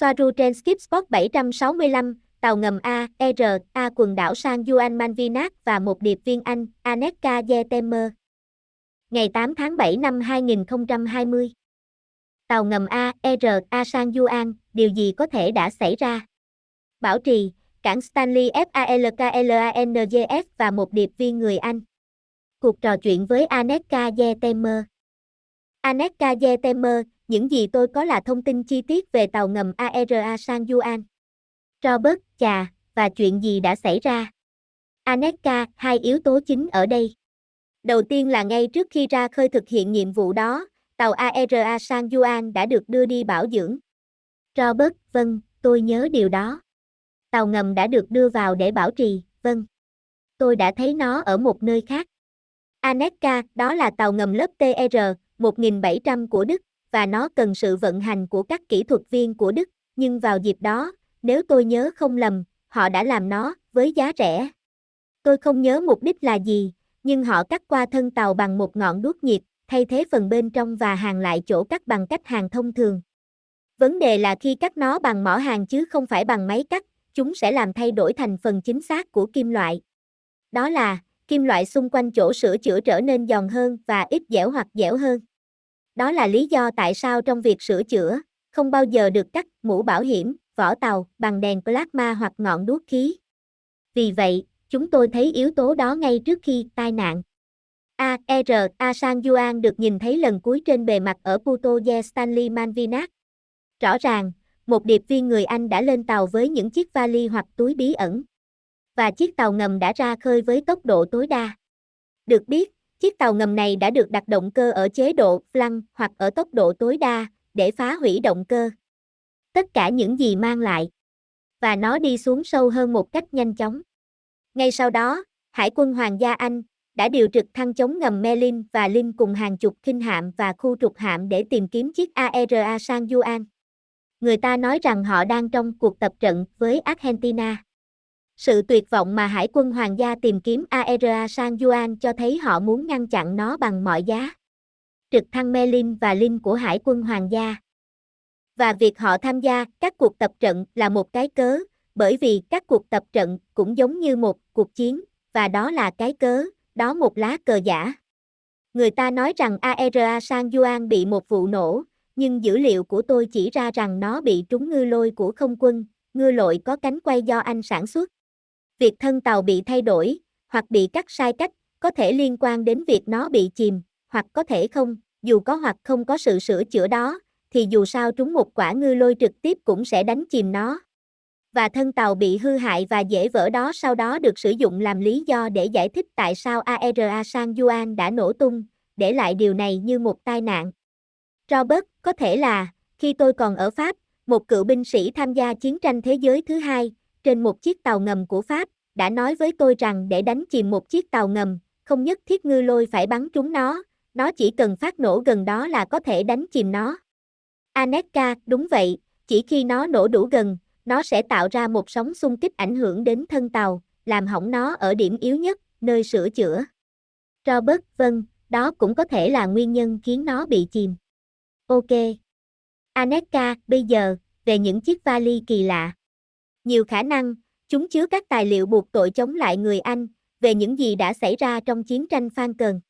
Soaru trên Skip Spot 765, tàu ngầm A, R, A quần đảo sang Juan Malvinas và một điệp viên Anh, Aneka Yetemer. Ngày 8 tháng 7 năm 2020. Tàu ngầm A, R, A sang Juan, điều gì có thể đã xảy ra? Bảo trì, cảng Stanley FALKLANGF và một điệp viên người Anh. Cuộc trò chuyện với Aneka Yetemer. Aneka Yetemer, những gì tôi có là thông tin chi tiết về tàu ngầm ARA San Juan. Robert, chà, và chuyện gì đã xảy ra? Aneka, hai yếu tố chính ở đây. Đầu tiên là ngay trước khi ra khơi thực hiện nhiệm vụ đó, tàu ARA San Juan đã được đưa đi bảo dưỡng. Robert, vâng, tôi nhớ điều đó. Tàu ngầm đã được đưa vào để bảo trì, vâng. Tôi đã thấy nó ở một nơi khác. Aneka, đó là tàu ngầm lớp TR, 1700 của Đức, và nó cần sự vận hành của các kỹ thuật viên của Đức, nhưng vào dịp đó, nếu tôi nhớ không lầm, họ đã làm nó, với giá rẻ. Tôi không nhớ mục đích là gì, nhưng họ cắt qua thân tàu bằng một ngọn đuốc nhiệt, thay thế phần bên trong và hàng lại chỗ cắt bằng cách hàng thông thường. Vấn đề là khi cắt nó bằng mỏ hàng chứ không phải bằng máy cắt, chúng sẽ làm thay đổi thành phần chính xác của kim loại. Đó là, kim loại xung quanh chỗ sửa chữa trở nên giòn hơn và ít dẻo hoặc dẻo hơn. Đó là lý do tại sao trong việc sửa chữa, không bao giờ được cắt mũ bảo hiểm, vỏ tàu bằng đèn plasma hoặc ngọn đuốc khí. Vì vậy, chúng tôi thấy yếu tố đó ngay trước khi tai nạn. AR e, Asan Yuan được nhìn thấy lần cuối trên bề mặt ở Puto Ye Stanley Malvinas. Rõ ràng, một điệp viên người Anh đã lên tàu với những chiếc vali hoặc túi bí ẩn. Và chiếc tàu ngầm đã ra khơi với tốc độ tối đa. Được biết, chiếc tàu ngầm này đã được đặt động cơ ở chế độ lăn hoặc ở tốc độ tối đa để phá hủy động cơ. Tất cả những gì mang lại. Và nó đi xuống sâu hơn một cách nhanh chóng. Ngay sau đó, Hải quân Hoàng gia Anh đã điều trực thăng chống ngầm Merlin và Linh cùng hàng chục khinh hạm và khu trục hạm để tìm kiếm chiếc ARA San Juan. Người ta nói rằng họ đang trong cuộc tập trận với Argentina. Sự tuyệt vọng mà Hải quân Hoàng gia tìm kiếm ARA San Juan cho thấy họ muốn ngăn chặn nó bằng mọi giá. Trực thăng Merlin và Linh của Hải quân Hoàng gia. Và việc họ tham gia các cuộc tập trận là một cái cớ, bởi vì các cuộc tập trận cũng giống như một cuộc chiến, và đó là cái cớ, đó một lá cờ giả. Người ta nói rằng ARA San Juan bị một vụ nổ, nhưng dữ liệu của tôi chỉ ra rằng nó bị trúng ngư lôi của không quân, ngư lội có cánh quay do Anh sản xuất. Việc thân tàu bị thay đổi, hoặc bị cắt sai cách, có thể liên quan đến việc nó bị chìm, hoặc có thể không, dù có hoặc không có sự sửa chữa đó, thì dù sao trúng một quả ngư lôi trực tiếp cũng sẽ đánh chìm nó. Và thân tàu bị hư hại và dễ vỡ đó sau đó được sử dụng làm lý do để giải thích tại sao ARA San Juan đã nổ tung, để lại điều này như một tai nạn. Robert, có thể là, khi tôi còn ở Pháp, một cựu binh sĩ tham gia chiến tranh thế giới thứ hai, trên một chiếc tàu ngầm của Pháp, đã nói với tôi rằng để đánh chìm một chiếc tàu ngầm, không nhất thiết ngư lôi phải bắn trúng nó, nó chỉ cần phát nổ gần đó là có thể đánh chìm nó. Aneka, đúng vậy, chỉ khi nó nổ đủ gần, nó sẽ tạo ra một sóng xung kích ảnh hưởng đến thân tàu, làm hỏng nó ở điểm yếu nhất, nơi sửa chữa. Robert, vâng, đó cũng có thể là nguyên nhân khiến nó bị chìm. Ok. Aneka, bây giờ, về những chiếc vali kỳ lạ. Nhiều khả năng, chúng chứa các tài liệu buộc tội chống lại người Anh, về những gì đã xảy ra trong chiến tranh Phan Cần.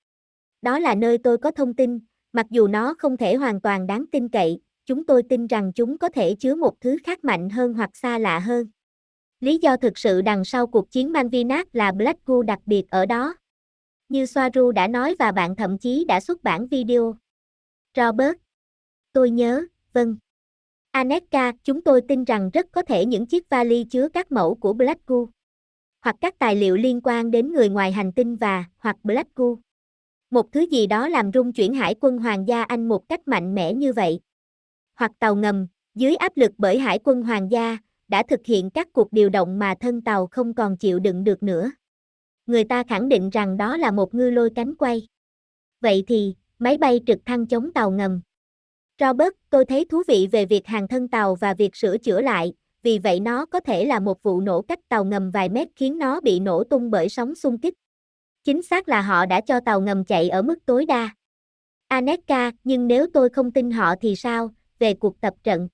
Đó là nơi tôi có thông tin, mặc dù nó không thể hoàn toàn đáng tin cậy, chúng tôi tin rằng chúng có thể chứa một thứ khác mạnh hơn hoặc xa lạ hơn. Lý do thực sự đằng sau cuộc chiến Malvinas là Black đặc biệt ở đó. Như Soaru đã nói và bạn thậm chí đã xuất bản video. Robert. Tôi nhớ, vâng. Aneka, chúng tôi tin rằng rất có thể những chiếc vali chứa các mẫu của Black Goo. Hoặc các tài liệu liên quan đến người ngoài hành tinh và, hoặc Black Goo. Một thứ gì đó làm rung chuyển hải quân Hoàng gia Anh một cách mạnh mẽ như vậy hoặc tàu ngầm, dưới áp lực bởi Hải quân Hoàng gia, đã thực hiện các cuộc điều động mà thân tàu không còn chịu đựng được nữa. Người ta khẳng định rằng đó là một ngư lôi cánh quay. Vậy thì, máy bay trực thăng chống tàu ngầm. Robert, tôi thấy thú vị về việc hàng thân tàu và việc sửa chữa lại, vì vậy nó có thể là một vụ nổ cách tàu ngầm vài mét khiến nó bị nổ tung bởi sóng xung kích. Chính xác là họ đã cho tàu ngầm chạy ở mức tối đa. Aneka, nhưng nếu tôi không tin họ thì sao, về cuộc tập trận.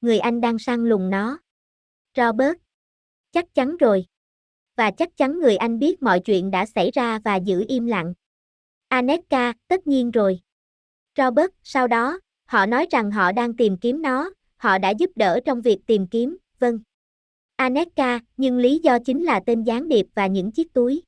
người Anh đang săn lùng nó. Robert. Chắc chắn rồi. Và chắc chắn người Anh biết mọi chuyện đã xảy ra và giữ im lặng. Aneka, tất nhiên rồi. Robert, sau đó, họ nói rằng họ đang tìm kiếm nó, họ đã giúp đỡ trong việc tìm kiếm, vâng. Aneka, nhưng lý do chính là tên gián điệp và những chiếc túi.